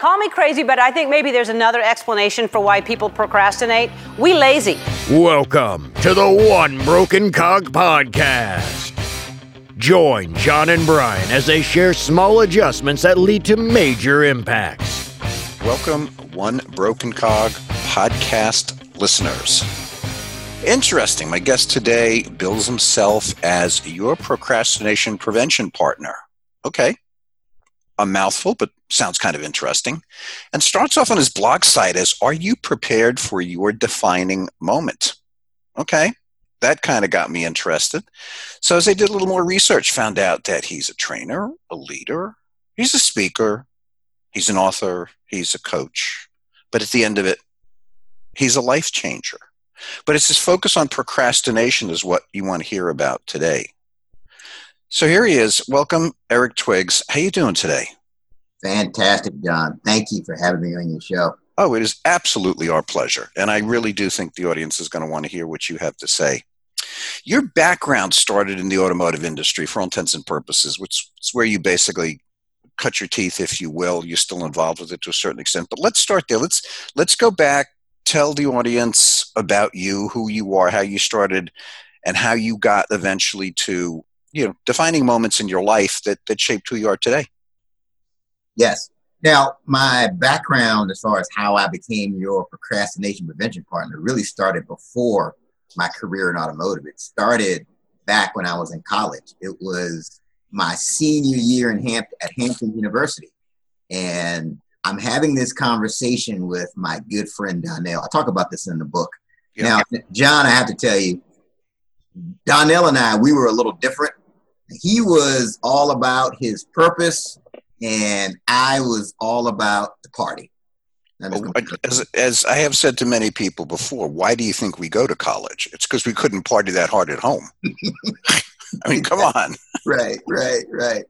Call me crazy, but I think maybe there's another explanation for why people procrastinate. We lazy. Welcome to the One Broken Cog podcast. Join John and Brian as they share small adjustments that lead to major impacts. Welcome, One Broken Cog podcast listeners. Interesting. My guest today bills himself as your procrastination prevention partner. Okay, a mouthful, but sounds kind of interesting. And starts off on his blog site as Are you prepared for your defining moment? Okay, that kind of got me interested. So, as I did a little more research, found out that he's a trainer, a leader, he's a speaker, he's an author, he's a coach. But at the end of it, he's a life changer. But it's his focus on procrastination is what you want to hear about today. So here he is. Welcome, Eric Twiggs. How are you doing today? Fantastic, John. Thank you for having me on your show. Oh, it is absolutely our pleasure. And I really do think the audience is going to want to hear what you have to say. Your background started in the automotive industry for all intents and purposes, which is where you basically cut your teeth, if you will. You're still involved with it to a certain extent. But let's start there. Let's let's go back, tell the audience about you, who you are, how you started, and how you got eventually to you know defining moments in your life that that shaped who you are today? Yes. Now my background as far as how i became your procrastination prevention partner really started before my career in automotive. It started back when i was in college. It was my senior year in Hamp- at hampton university. And i'm having this conversation with my good friend donnell. I talk about this in the book. Yeah. now john i have to tell you Donnell and I, we were a little different he was all about his purpose, and I was all about the party. Oh, as, as I have said to many people before, why do you think we go to college? It's because we couldn't party that hard at home. I mean, come on. right, right, right.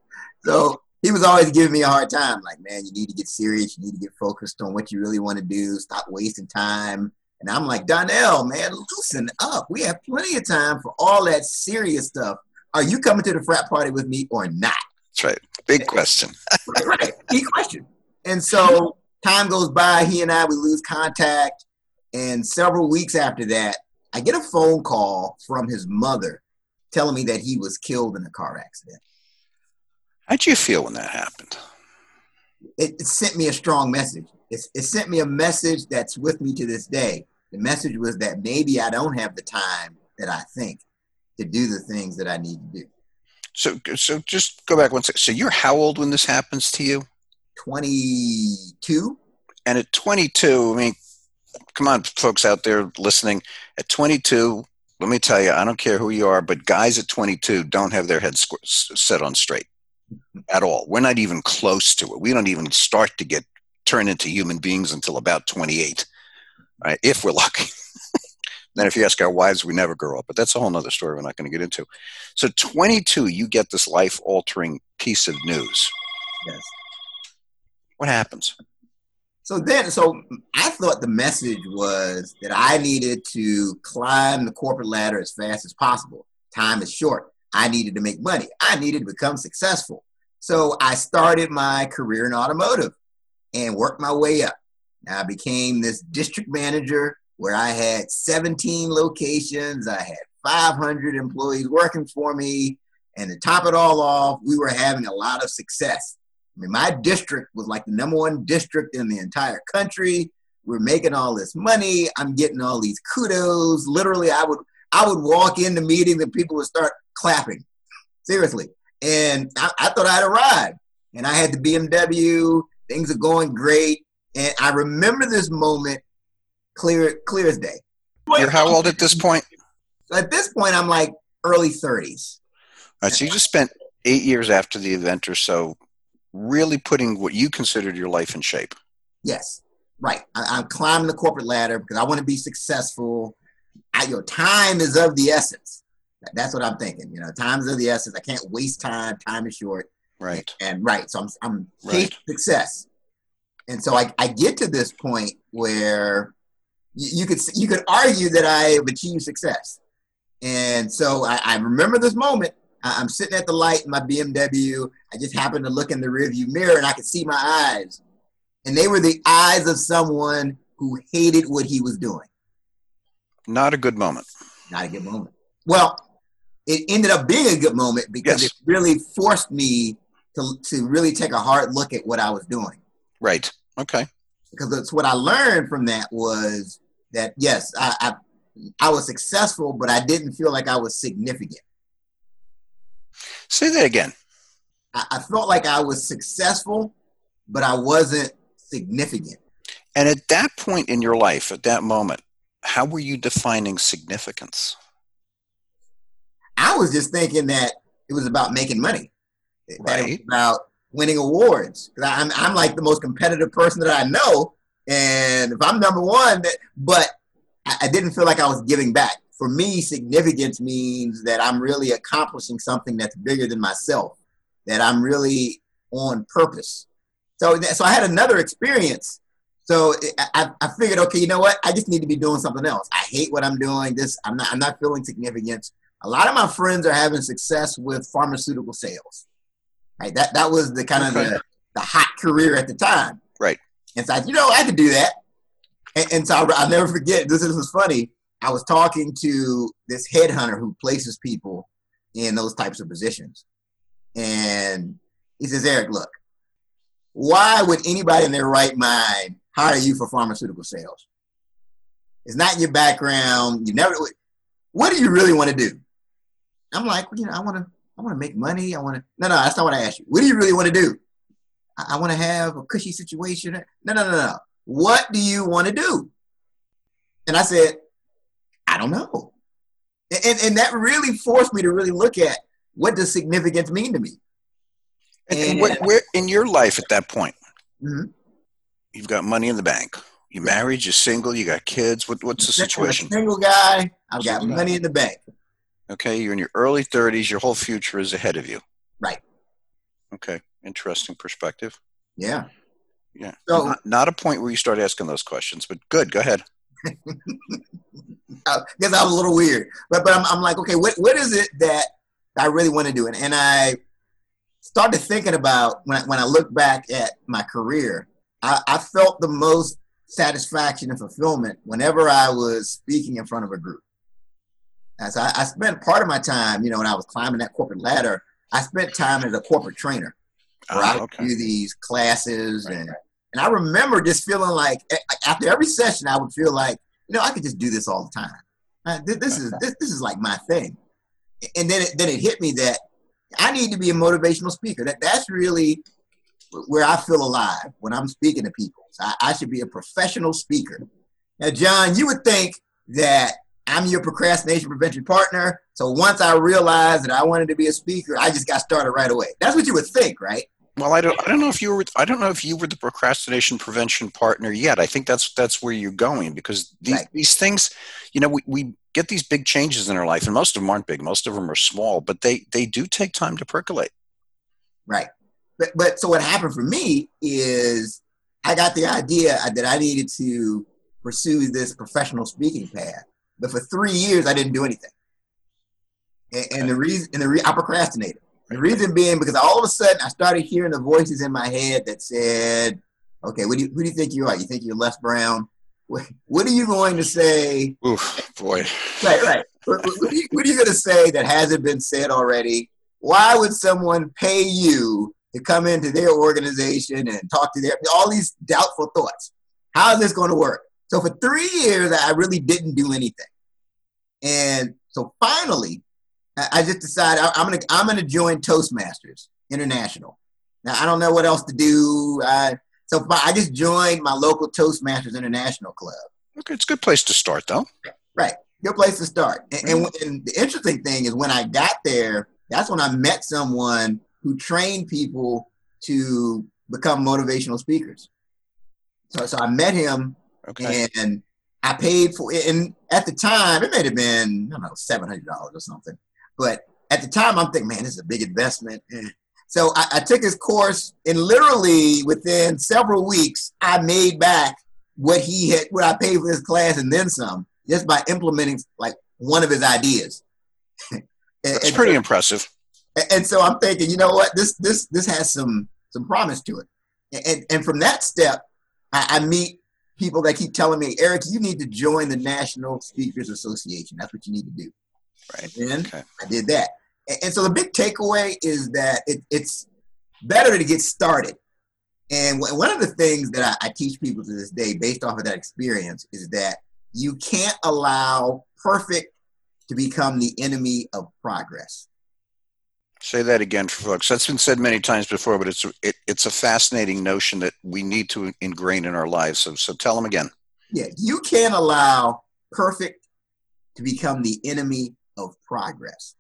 So he was always giving me a hard time. Like, man, you need to get serious. You need to get focused on what you really want to do. Stop wasting time. And I'm like, Donnell, man, loosen up. We have plenty of time for all that serious stuff are you coming to the frat party with me or not? That's right. Big question. right, right. Big question. And so time goes by, he and I, we lose contact. And several weeks after that, I get a phone call from his mother telling me that he was killed in a car accident. How'd you feel when that happened? It, it sent me a strong message. It, it sent me a message that's with me to this day. The message was that maybe I don't have the time that I think to do the things that I need to do. So, so just go back one second. So you're how old when this happens to you? 22. And at 22, I mean, come on, folks out there listening. At 22, let me tell you, I don't care who you are, but guys at 22 don't have their heads set on straight at all. We're not even close to it. We don't even start to get turned into human beings until about 28, right? If we're lucky. Then if you ask our wives, we never grow up. But that's a whole other story we're not going to get into. So 22, you get this life altering piece of news. Yes. What happens? So then, so I thought the message was that I needed to climb the corporate ladder as fast as possible. Time is short. I needed to make money. I needed to become successful. So I started my career in automotive and worked my way up. Now I became this district manager where I had 17 locations, I had 500 employees working for me, and to top it all off, we were having a lot of success. I mean, my district was like the number one district in the entire country. We're making all this money. I'm getting all these kudos. Literally, I would I would walk into meetings and people would start clapping. Seriously. And I, I thought I'd arrived. And I had the BMW. Things are going great. And I remember this moment clear clear as day. You're how old at this point? At this point, I'm like early 30s. All right, so you just spent eight years after the event or so, really putting what you considered your life in shape. Yes, right. I, am climbing the corporate ladder because I want to be successful. I, your time is of the essence. That's what I'm thinking. You know, time is of the essence. I can't waste time. Time is short. Right. And, and right. So I'm I'm right. success. And so I, I get to this point where you, could you could argue that I have achieved success. And so I, I remember this moment. I, am sitting at the light in my BMW. I just happened to look in the rearview mirror and I could see my eyes. and they were the eyes of someone who hated what he was doing. Not a good moment. Not a good moment. Well, it ended up being a good moment because Yes. it really forced me to, to really take a hard look at what I was doing. Right. Okay. Because it's what I learned from that was that yes, I, I I was successful, but I didn't feel like I was significant. Say that again. I, I felt like I was successful, but I wasn't significant. And at that point in your life, at that moment, how were you defining significance? I was just thinking that it was about making money. That it was Right. about winning awards. I'm, I'm like the most competitive person that I know. And if I'm number one, but I, didn't feel like I was giving back. For me, significance means that I'm really accomplishing something that's bigger than myself, that I'm really on purpose. So, so I had another experience. So I, I- I figured, okay, you know what? I just need to be doing something else. I hate what I'm doing. This, I'm not, I'm not feeling significance a lot of my friends are having success with pharmaceutical sales. Right. That that was the kind of the, the hot career at the time. And so I, you know, I could do that. And, and so I, I'll never forget. This is was funny. I was talking to this headhunter who places people in those types of positions, and he says, "Eric, look, why would anybody in their right mind hire you for pharmaceutical sales? It's not in your background. You never. What do you really want to do?" I'm like, well, you know, I want to, I want to make money. I want to. No, no, that's not what I asked you. What do you really want to do? I, I want to have a cushy situation. No, no, no, no. What do you want to do? And I said, I don't know. And, and that really forced me to really look at what does significance mean to me. And, and And- where, in your life at that point, Mhm. you've got money in the bank. You married, you're single, you got kids. What, what's the I'm a situation? single guy. I've got money in the bank. Okay, you're in your early 30s. Your whole future is ahead of you. Right. Okay, interesting perspective. Yeah. Yeah. So not, not a point where you start asking those questions, but good. Go ahead. I guess I was a little weird, but but I'm, I'm like, okay, what what is it that I really want to do? And and I started thinking about when I, when I look back at my career, I, I felt the most satisfaction and fulfillment whenever I was speaking in front of a group. As I, I spent part of my time, you know, when I was climbing that corporate ladder, I spent time as a corporate trainer where I Ah, would okay. do these classes Right, and and I remember just feeling like after every session I would feel like you know I could just do this all the time. This is this, this is like my thing. And then it, then it hit me that I need to be a motivational speaker. That that's really where I feel alive when I'm speaking to people. So I, I should be a professional speaker. Now, John, you would think that I'm your procrastination prevention partner. So once I realized that I wanted to be a speaker, I just got started right away. That's what you would think, right? Well, I don't. I don't know if you were. I don't know if you were the procrastination prevention partner yet. I think that's that's where you're going because these Right. these things, you know, we, we get these big changes in our life, and most of them aren't big. Most of them are small, but they they do take time to percolate. Right. But but so what happened for me is I got the idea that I needed to pursue this professional speaking path. But for three years I didn't do anything. And, and the reason and the re- I procrastinated. The reason being because all of a sudden I started hearing the voices in my head that said, "Okay, what do you, who do you think you are? You think you're Les Brown? What, what are you going to say Oof, boy. right, right. What, what, are you, what are you going to say that hasn't been said already? Why would someone pay you to come into their organization and talk to their all these doubtful thoughts? How is this going to work? So for three years, I really didn't do anything, and so finally, I I just decided I- I'm gonna I'm gonna join Toastmasters International. Now I don't know what else to do. Uh, so I just joined my local Toastmasters International club. Okay, it's a good place to start, though. Right. Good place to start. And, and, and the interesting thing is when I got there, that's when I met someone who trained people to become motivational speakers. So, so I met him Okay. and I paid for it. And at the time, it may have been, I don't know, $700 or something. But at the time, I'm thinking, man, this is a big investment. So I, I took his course, and literally within several weeks, I made back what he had, what I paid for his class, and then some, just by implementing like one of his ideas. And- That's and pretty so- impressive. and so I'm thinking, you know what, this this this has some some promise to it. And and from that step, I, I meet people that keep telling me, Eric, you need to join the National Speakers Association. That's what you need to do. Right. And Okay. I did that. And, and so the big takeaway is that it, it's better to get started. And one one of the things that I, I teach people to this day, based off of that experience, is that you can't allow perfect to become the enemy of progress. Say that again for folks. That's been said many times before, but it's it, it's a fascinating notion that we need to ingrain in our lives. So so tell them again. Yeah, you can't allow perfect to become the enemy of progress.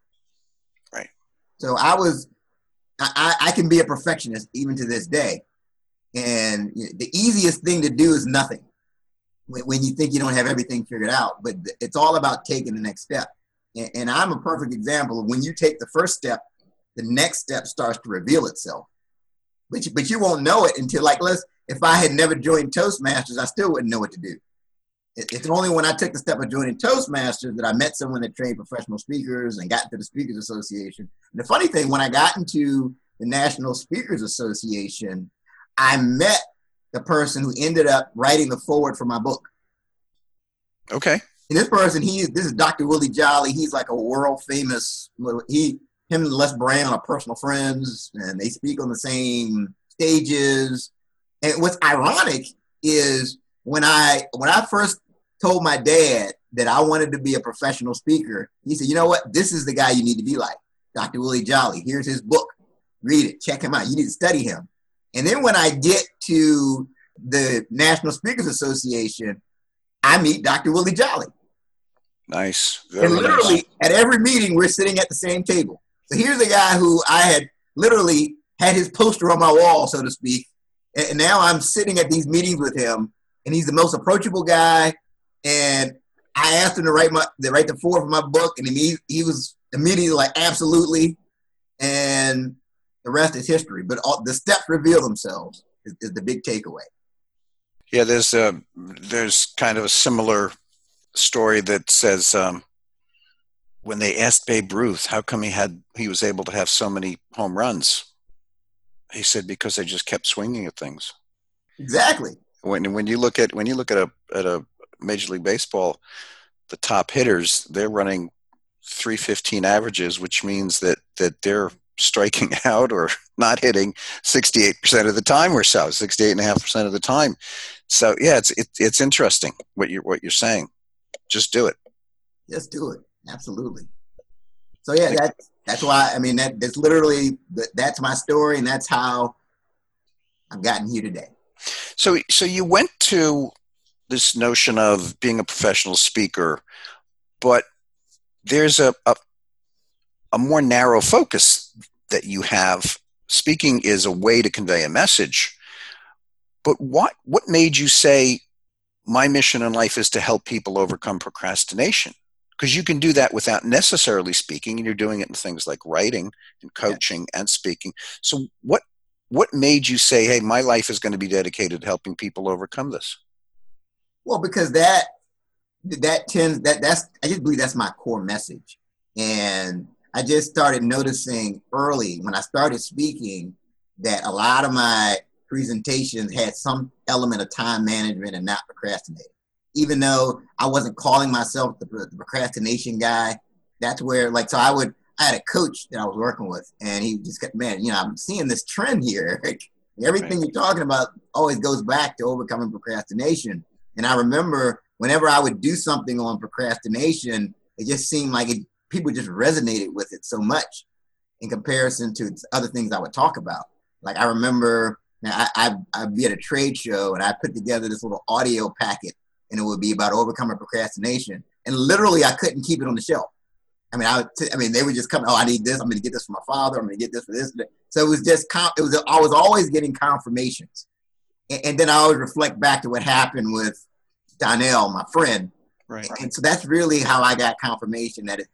Right. So I was, I, I can be a perfectionist even to this day. And the easiest thing to do is nothing when, when you think you don't have everything figured out. But it's all about taking the next step. And, and I'm a perfect example of when you take the first step, the next step starts to reveal itself. But you, but you won't know it until like let's if I had never joined Toastmasters, I still wouldn't know what to do. It- It's only when I took the step of joining Toastmasters that I met someone that trained professional speakers and got into the Speakers Association. And the funny thing, when I got into the National Speakers Association, I met the person who ended up writing the foreword for my book. Okay. And this person, he this is Dr. Willie Jolley. He's like a world famous. He, him, and Les Brown are personal friends, and they speak on the same stages. And what's ironic is when I when I first told my dad that I wanted to be a professional speaker, he said, "You know what? This is the guy you need to be like, Dr. Willie Jolley. Here's his book. Read it. Check him out. You need to study him." And then when I get to the National Speakers Association, I meet Dr. Willie Jolley. Nice. Very And literally nice. at every meeting, we're sitting at the same table. So here's a guy who I had literally had his poster on my wall, so to speak. And now I'm sitting at these meetings with him, and he's the most approachable guy. And I asked him to write my to write the foreword for my book, and he he was immediately like, absolutely. And the rest is history. But all, the steps reveal themselves is, is the big takeaway. Yeah, there's a there's kind of a similar story that says um, when they asked Babe Ruth how come he had he was able to have so many home runs, he said because they just kept swinging at things. Exactly. When when you look at when you look at a at a Major League Baseball, the top hitters they're running 315 averages, which means that that they're striking out or not hitting 68% of the time or so 68.5% of the time so yeah it's it, it's interesting what you're what you're saying just do it Just do it. Absolutely. So yeah, that's that's why I mean that that's literally that's my story, and that's how I've gotten here today. So so you went to this notion of being a professional speaker but there's a a, a more narrow focus that you have. Speaking is a way to convey a message. But what what made you say my mission in life is to help people overcome procrastination because you can do that without necessarily speaking and you're doing it in things like writing and coaching and speaking. So what what made you say hey my life is going to be dedicated to helping people overcome this Well, because that that tends that that's I just believe that's my core message, and I just started noticing early when I started speaking that a lot of my presentations had some element of time management and not procrastinating. Even though I wasn't calling myself the, the procrastination guy, that's where like so I would I had a coach that I was working with, and he just kept man, you know, I'm seeing this trend here. Everything you're talking about always goes back to overcoming procrastination. And I remember whenever I would do something on procrastination, it just seemed like it, people just resonated with it so much in comparison to other things I would talk about. Like I remember now I, I, I'd be at a trade show and I put together this little audio packet and it would be about overcoming procrastination. And literally I couldn't keep it on the shelf. I mean, I, would t- I mean, they would just come. Oh, I need this. I'm going to get this for my father. I'm going to get this for this. So it was just. Com- it was. I was always getting confirmations, and, and then I always reflect back to what happened with Donnell, my friend, right and so that's really how I got confirmation that it.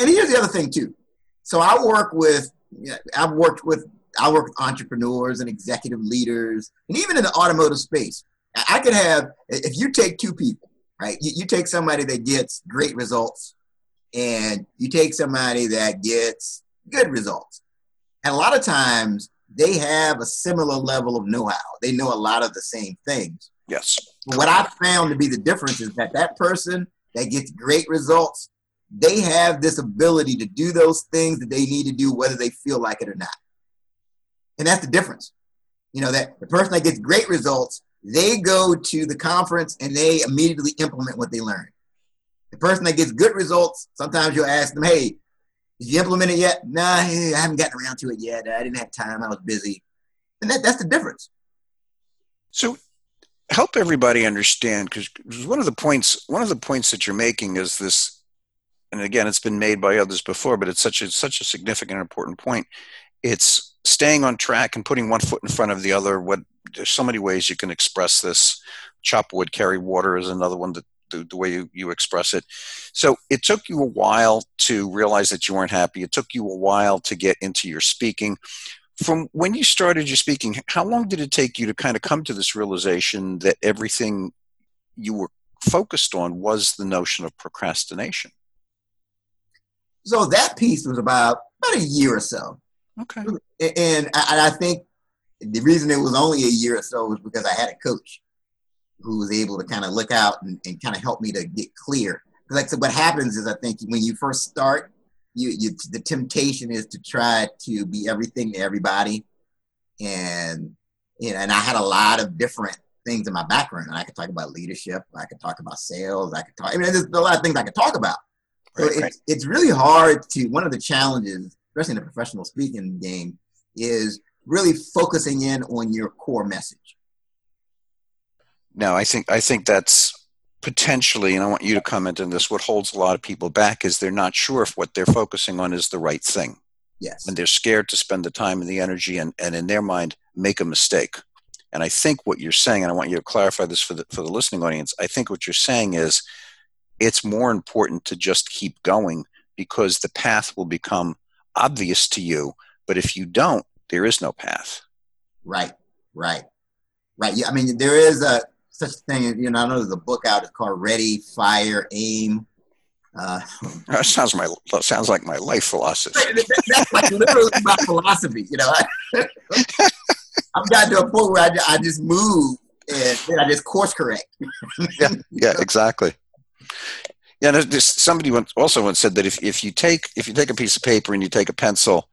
And here's the other thing too. So I work with. you know, I've worked with. I work with entrepreneurs and executive leaders, and even in the automotive space, I I could have. If you take two people, right? You, you take somebody that gets great results, and you take somebody that gets good results. And a lot of times, they have a similar level of know-how. They know a lot of the same things. Yes. But what I found to be the difference is that that person that gets great results, they have this ability to do those things that they need to do, whether they feel like it or not. And that's the difference. You know, that the person that gets great results, they go to the conference and they immediately implement what they learned. The person that gets good results, sometimes you'll ask them, hey, did you implement it yet? Nah, I haven't gotten around to it yet. I didn't have time. I was busy. And that, that's the difference. So help everybody understand because one of the points one of the points that you're making is this and again it's been made by others before but it's such a such a significant important point it's staying on track and putting one foot in front of the other what there's so many ways you can express this chop wood carry water is another one that the, the way you, you express it so it took you a while to realize that you weren't happy it took you a while to get into your speaking from when you started your speaking, how long did it take you to kind of come to this realization that everything you were focused on was the notion of procrastination? So that piece was about about a year or so. Okay. And I, I think the reason it was only a year or so was because I had a coach who was able to kind of look out and, and kind of help me to get clear. Because like so what happens is I think when you first start, you, you the temptation is to try to be everything to everybody and you know and i had a lot of different things in my background i could talk about leadership i could talk about sales i could talk i mean there's a lot of things i could talk about so right, it's, right. it's really hard to one of the challenges especially in the professional speaking game is really focusing in on your core message no i think i think that's potentially, and I want you to comment on this, what holds a lot of people back is they're not sure if what they're focusing on is the right thing. Yes. And they're scared to spend the time and the energy and, and in their mind make a mistake. And I think what you're saying, and I want you to clarify this for the for the listening audience, I think what you're saying is it's more important to just keep going because the path will become obvious to you. But if you don't, there is no path. Right, right, right. Yeah, I mean, there is a such a thing. You know, I know there's a book out. It's called Ready, Fire, Aim. Uh, that sounds my sounds like my life philosophy. That's like literally my philosophy. You know, I've gotten to a point where I, I just move and then I just course correct. yeah, yeah, exactly. Yeah, there's, somebody once, also once said that if, if you take if you take a piece of paper and you take a pencil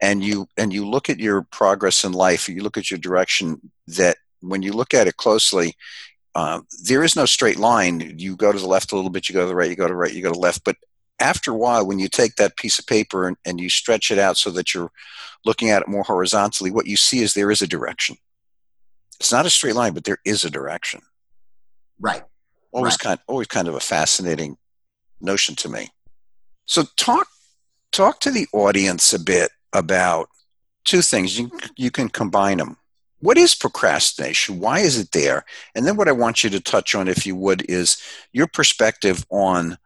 and you and you look at your progress in life, you look at your direction, that when you look at it closely, uh, there is no straight line. You go to the left a little bit, you go to the right, you go to the right, you go to the left. But after a while, when you take that piece of paper and, and you stretch it out so that you're looking at it more horizontally, what you see is there is a direction. It's not a straight line, but there is a direction. Right. Always right. kind, always kind of a fascinating notion to me. So talk, talk to the audience a bit about two things. You you can combine them what is procrastination? Why is it there? And then what I want you to touch on, if you would, is your perspective on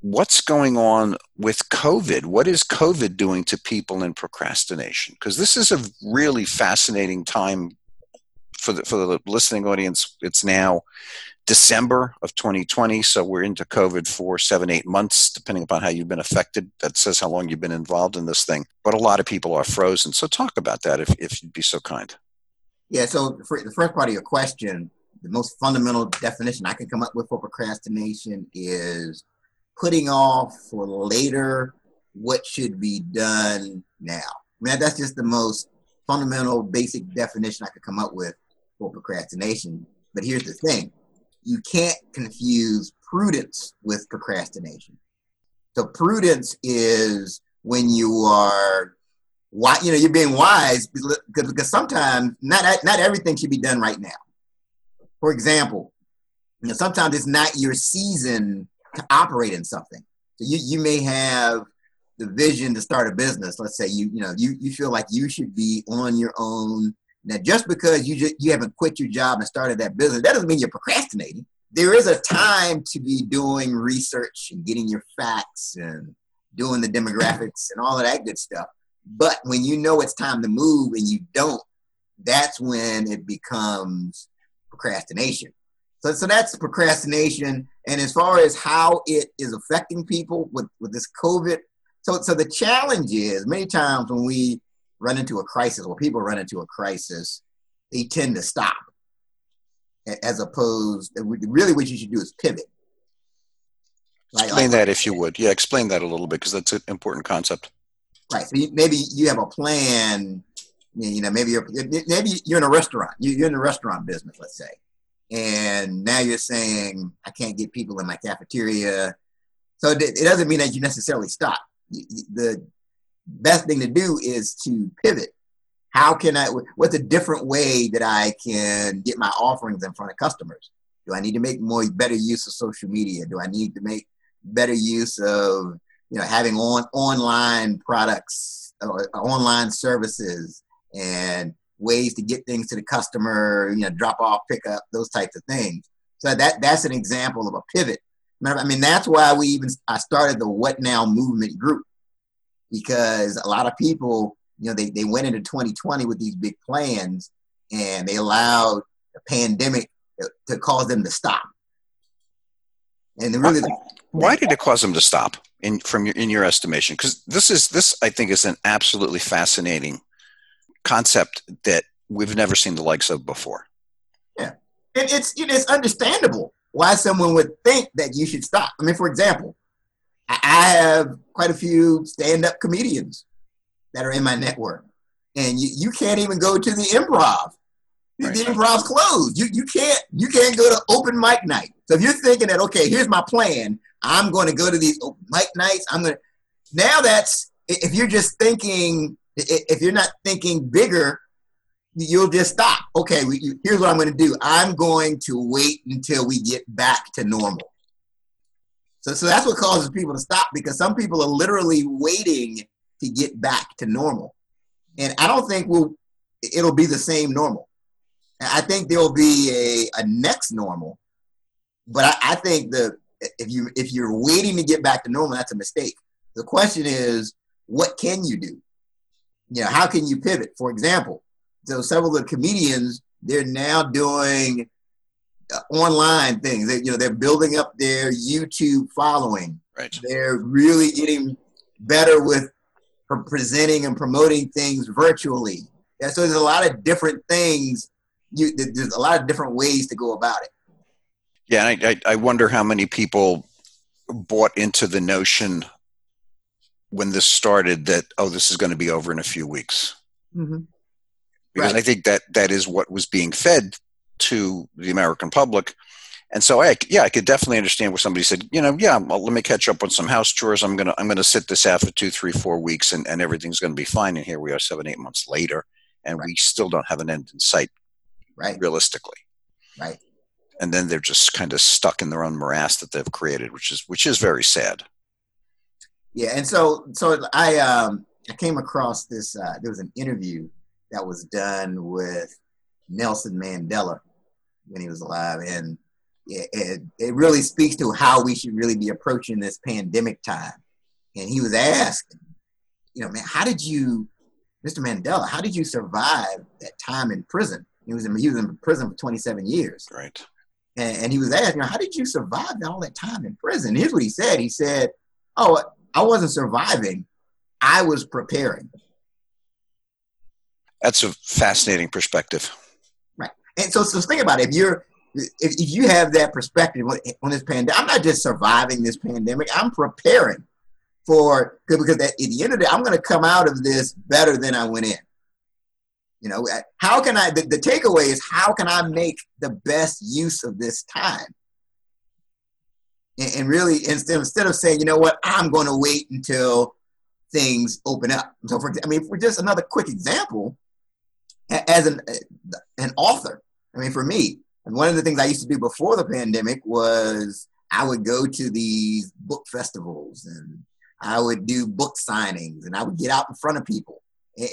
what's going on with COVID. What is COVID doing to people in procrastination? Because this is a really fascinating time for the, for the listening audience. It's now December of 2020, so we're into COVID for seven, eight months, depending upon how you've been affected. That says how long you've been involved in this thing. But a lot of people are frozen. So talk about that if, if you'd be so kind. Yeah, so for the first part of your question, the most fundamental definition I can come up with for procrastination is putting off for later what should be done now. I mean, that's just the most fundamental, basic definition I could come up with for procrastination. But here's the thing you can't confuse prudence with procrastination. So, prudence is when you are why you know you're being wise because, because sometimes not not everything should be done right now. For example, you know sometimes it's not your season to operate in something. So you you may have the vision to start a business. Let's say you you know you you feel like you should be on your own. Now just because you just you haven't quit your job and started that business, that doesn't mean you're procrastinating. There is a time to be doing research and getting your facts and doing the demographics and all of that good stuff. But when you know it's time to move and you don't, that's when it becomes procrastination. So, so that's procrastination. And as far as how it is affecting people with, with this COVID, so so the challenge is many times when we run into a crisis, or people run into a crisis, they tend to stop, as opposed. Really, what you should do is pivot. Explain like, that if you would. Yeah, explain that a little bit because that's an important concept. Right. So you, maybe you have a plan. You know, maybe you're maybe you're in a restaurant. You're in the restaurant business, let's say, and now you're saying I can't get people in my cafeteria. So it doesn't mean that you necessarily stop. The best thing to do is to pivot. How can I? What's a different way that I can get my offerings in front of customers? Do I need to make more better use of social media? Do I need to make better use of you know having on online products online services and ways to get things to the customer you know drop off pick up those types of things. So that that's an example of a pivot. I mean that's why we even i started the what now movement group because a lot of people you know they, they went into 2020 with these big plans and they allowed the pandemic to, to cause them to stop. And really why did it cause them to stop in from your in your estimation? Because this is this I think is an absolutely fascinating concept that we've never seen the likes of before. Yeah, and it's it's understandable why someone would think that you should stop. I mean, for example, I have quite a few stand-up comedians that are in my network, and you, you can't even go to the improv. Right. The improv's closed. You you can't you can't go to open mic night. So if you're thinking that okay, here's my plan, I'm going to go to these mic nights. I'm going to now that's if you're just thinking if you're not thinking bigger, you'll just stop. Okay, here's what I'm going to do. I'm going to wait until we get back to normal. So, so that's what causes people to stop because some people are literally waiting to get back to normal, and I don't think we'll it'll be the same normal. I think there'll be a, a next normal, but I, I think the if you if you're waiting to get back to normal, that's a mistake. The question is, what can you do? You know, how can you pivot? For example, so several of the comedians they're now doing uh, online things. They, you know, they're building up their YouTube following. Right. They're really getting better with presenting and promoting things virtually. Yeah, so there's a lot of different things. You, there's a lot of different ways to go about it. Yeah, I, I wonder how many people bought into the notion when this started that oh, this is going to be over in a few weeks. Mm-hmm. Because right. I think that that is what was being fed to the American public. And so, I, yeah, I could definitely understand where somebody said, you know, yeah, well, let me catch up on some house chores. I'm gonna, I'm gonna sit this out for two, three, four weeks, and, and everything's gonna be fine. And here we are, seven, eight months later, and right. we still don't have an end in sight, right? Realistically, right and then they're just kind of stuck in their own morass that they've created, which is which is very sad. Yeah, and so so I um I came across this. Uh, there was an interview that was done with Nelson Mandela when he was alive, and it, it, it really speaks to how we should really be approaching this pandemic time. And he was asked, you know, man, how did you, Mr. Mandela, how did you survive that time in prison? He was in, he was in prison for 27 years. Right. And, and he was asked, you know, how did you survive all that time in prison? Here's what he said. He said, oh, I wasn't surviving. I was preparing. That's a fascinating perspective. Right. And so, so think about it. If you're, if, if you have that perspective on this pandemic, I'm not just surviving this pandemic, I'm preparing for, because at the end of the day, I'm going to come out of this better than I went in. You know, eh, how can I, the, the takeaway is how can I make the best use of this time? And, and really, instead, instead of saying, you know what, I'm going to wait until things open up. So, for I mean, for just another quick example, as an eh, an author, I mean, for me, and one of the things I used to do before the pandemic was I would go to these book festivals and I would do book signings and I would get out in front of people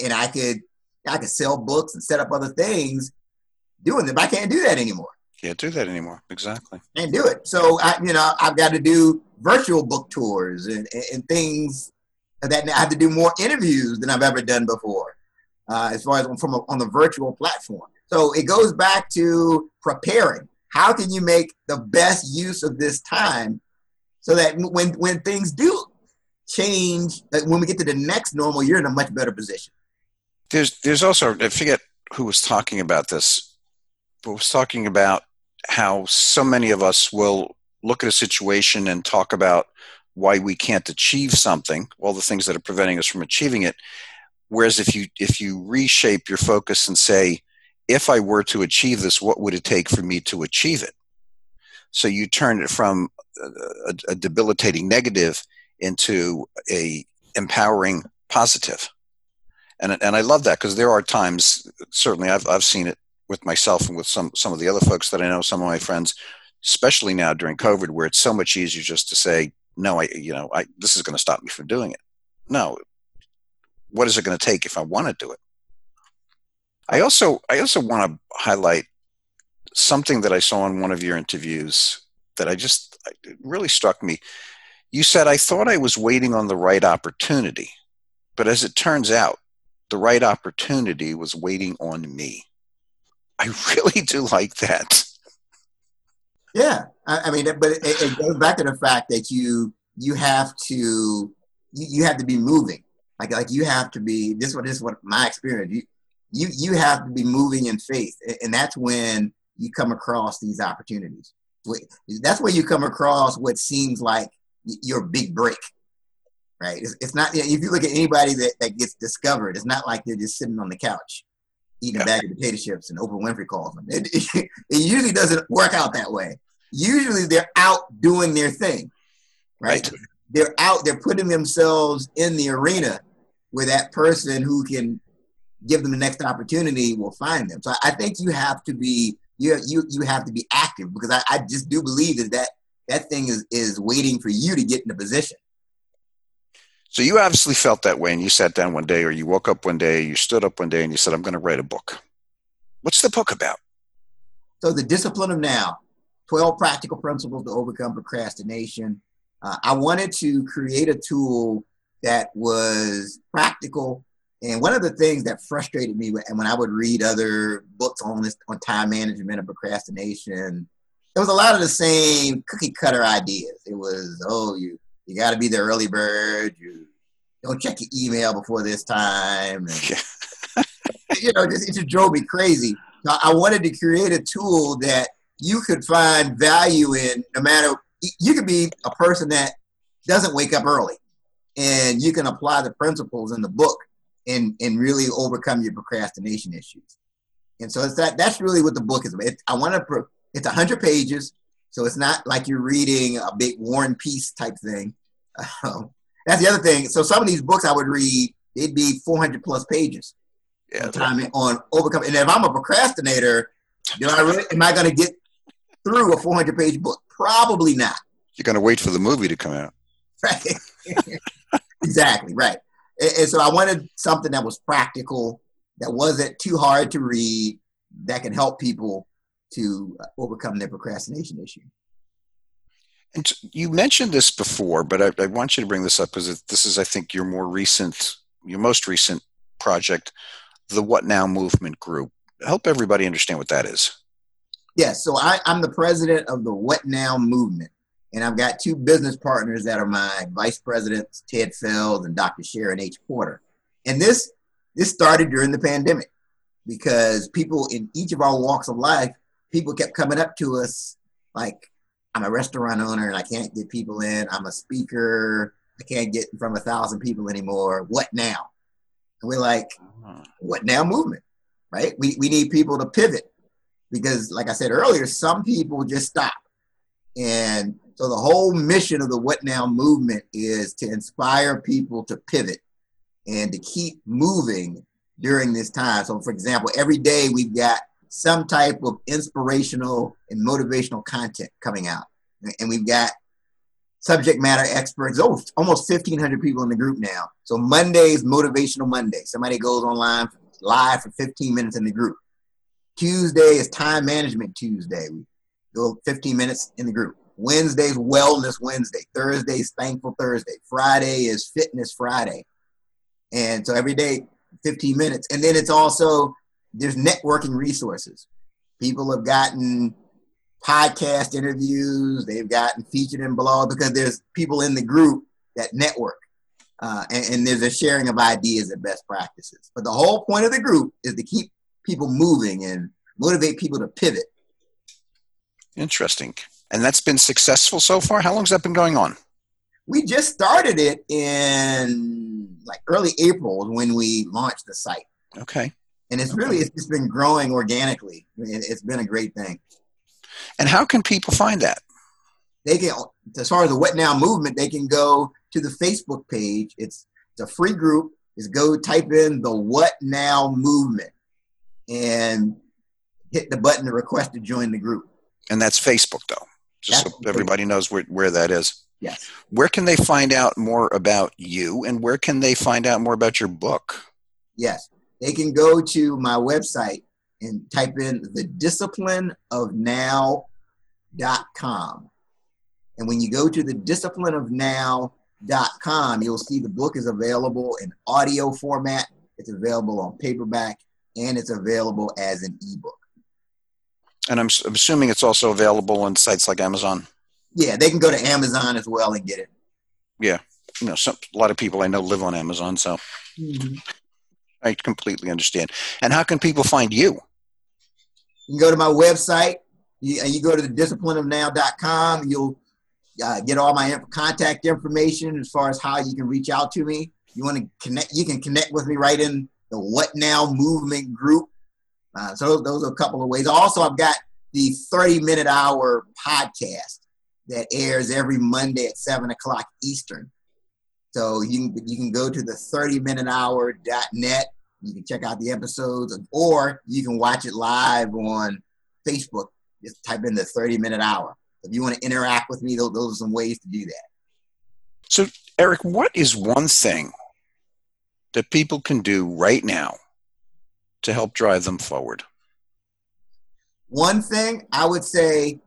and I could I could sell books and set up other things doing them. I can't do that anymore. Can't do that anymore. Exactly. Can't do it. So I, you know, I've got to do virtual book tours and, and things that I have to do more interviews than I've ever done before, uh, as far as from a, on the virtual platform. So it goes back to preparing. How can you make the best use of this time so that when when things do change, when we get to the next normal, you're in a much better position. There's there's also I forget who was talking about this, but was talking about how so many of us will look at a situation and talk about why we can't achieve something, all the things that are preventing us from achieving it. Whereas if you if you reshape your focus and say, if I were to achieve this, what would it take for me to achieve it? So you turn it from a, a debilitating negative into a empowering positive. And, and I love that because there are times, certainly I've, I've seen it with myself and with some, some of the other folks that I know, some of my friends, especially now during COVID, where it's so much easier just to say, no, I, you know, I, this is going to stop me from doing it. No, what is it going to take if I want to do it? I also, I also want to highlight something that I saw in one of your interviews that I just really struck me. You said, I thought I was waiting on the right opportunity, but as it turns out, the right opportunity was waiting on me. I really do like that. Yeah, I, I mean, but it, it, goes back to the fact that you you have to you, you have to be moving. Like like you have to be. This what this is what my experience. You you you have to be moving in faith, and that's when you come across these opportunities. That's where you come across what seems like your big break, right? It's, it's not, if you look at anybody that, that gets discovered, it's not like they're just sitting on the couch eating yeah. a bag of potato chips and Oprah Winfrey calls them. It, it, it, usually doesn't work out that way. Usually they're out doing their thing, right? right? They're out, they're putting themselves in the arena where that person who can give them the next opportunity will find them. So I think you have to be you you you have to be active because I, I just do believe that, that that thing is is waiting for you to get in a position. So you obviously felt that way, and you sat down one day, or you woke up one day, you stood up one day, and you said, "I'm going to write a book." What's the book about? So the discipline of now, twelve practical principles to overcome procrastination. Uh, I wanted to create a tool that was practical and one of the things that frustrated me when, when I would read other books on this on time management and procrastination, it was a lot of the same cookie cutter ideas. It was, oh, you you got to be the early bird. You don't check your email before this time. And, you know, just, it just drove me crazy. So I wanted to create a tool that you could find value in, no matter. You could be a person that doesn't wake up early, and you can apply the principles in the book and and really overcome your procrastination issues. And so it's that that's really what the book is about. It, I want to it's 100 pages, so it's not like you're reading a big War and Peace type thing. Um, that's the other thing. So some of these books I would read, it'd be 400 plus pages. Yeah, time on overcoming. And if I'm a procrastinator, do I really, am I going to get through a 400 page book? Probably not. You're going to wait for the movie to come out. Right. exactly. Right. And so I wanted something that was practical, that wasn't too hard to read, that can help people to uh, overcome their procrastination issue. And you mentioned this before, but I, I want you to bring this up because this is, I think, your more recent, your most recent project, the What Now Movement Group. Help everybody understand what that is. Yes, so I, I'm the president of the What Now Movement. And I've got two business partners that are my vice presidents, Ted Feld and Dr. Sharon H. Porter. And this this started during the pandemic because people in each of our walks of life, people kept coming up to us like, I'm a restaurant owner and I can't get people in. I'm a speaker. I can't get from a thousand people anymore. What now? And we're like, uh-huh. what now movement, right? We, we need people to pivot because, like I said earlier, some people just stop. And so the whole mission of the What Now movement is to inspire people to pivot and to keep moving during this time. So, for example, every day we've got some type of inspirational and motivational content coming out, and we've got subject matter experts. Oh, almost 1,500 people in the group now. So Monday is motivational Monday. Somebody goes online live for 15 minutes in the group. Tuesday is time management Tuesday. We go 15 minutes in the group. Wednesday's Wellness Wednesday. Thursday's Thankful Thursday. Friday is Fitness Friday. And so every day, 15 minutes. And then it's also, there's networking resources. People have gotten podcast interviews, they've gotten featured in blog because there's people in the group that network. Uh, and, and there's a sharing of ideas and best practices. But the whole point of the group is to keep people moving and motivate people to pivot. Interesting. And that's been successful so far? How long has that been going on? We just started it in like early April when we launched the site. Okay. And it's really, it's just been growing organically. It's been a great thing. And how can people find that? They can, as far as the What Now movement, they can go to the Facebook page. It's, it's a free group. Is go type in the What Now movement and hit the button to request to join the group. And that's Facebook, though, just that's so everybody knows where, where that is. Yes. Where can they find out more about you and where can they find out more about your book? Yes. They can go to my website and type in the discipline of now.com. And when you go to the discipline of now.com, you'll see the book is available in audio format, it's available on paperback, and it's available as an ebook. And I'm, I'm assuming it's also available on sites like Amazon. Yeah, they can go to Amazon as well and get it. Yeah, you know, some, a lot of people I know live on Amazon, so mm-hmm. I completely understand. And how can people find you? You can go to my website. You, you go to the disciplineofnow.com. You'll uh, get all my contact information as far as how you can reach out to me. You want to connect? You can connect with me right in the What Now movement group. Uh, so those are a couple of ways. Also, I've got the 30 minute hour podcast that airs every Monday at seven o'clock Eastern. So you can, you can go to the 30minutehour.net. You can check out the episodes, or you can watch it live on Facebook. Just type in the 30 minute hour. If you want to interact with me, those, those are some ways to do that. So, Eric, what is one thing that people can do right now to help drive them forward? One thing I would say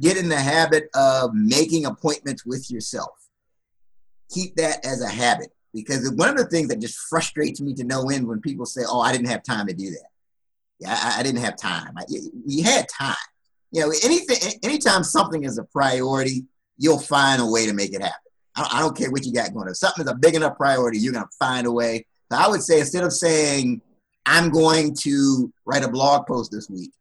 get in the habit of making appointments with yourself. Keep that as a habit because one of the things that just frustrates me to no end when people say, "Oh, I didn't have time to do that." Yeah, I, I didn't have time. I, you had time. You know, anything, anytime something is a priority, you'll find a way to make it happen. I, I don't care what you got going. On. If something is a big enough priority, you're going to find a way. So I would say instead of saying, "I'm going to write a blog post this week,"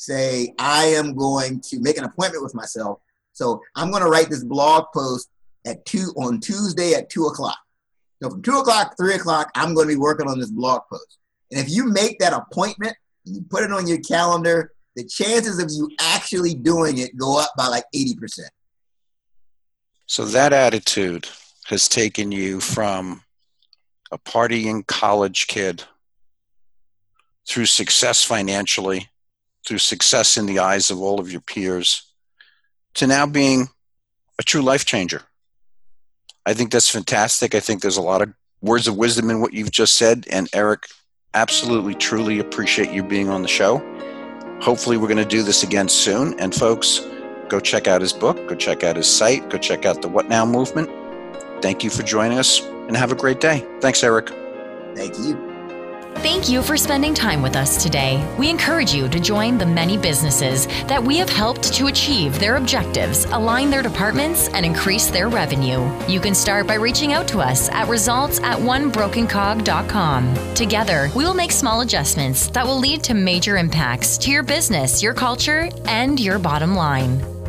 say, I am going to make an appointment with myself. So I'm going to write this blog post at two on Tuesday at two o'clock. So from two o'clock, three o'clock, I'm going to be working on this blog post. And if you make that appointment and you put it on your calendar, the chances of you actually doing it go up by like 80%. So that attitude has taken you from a partying college kid through success financially through success in the eyes of all of your peers to now being a true life changer. I think that's fantastic. I think there's a lot of words of wisdom in what you've just said. And Eric, absolutely, truly appreciate you being on the show. Hopefully, we're going to do this again soon. And folks, go check out his book, go check out his site, go check out the What Now movement. Thank you for joining us and have a great day. Thanks, Eric. Thank you. Thank you for spending time with us today. We encourage you to join the many businesses that we have helped to achieve their objectives, align their departments, and increase their revenue. You can start by reaching out to us at results at onebrokencog.com. Together, we will make small adjustments that will lead to major impacts to your business, your culture, and your bottom line.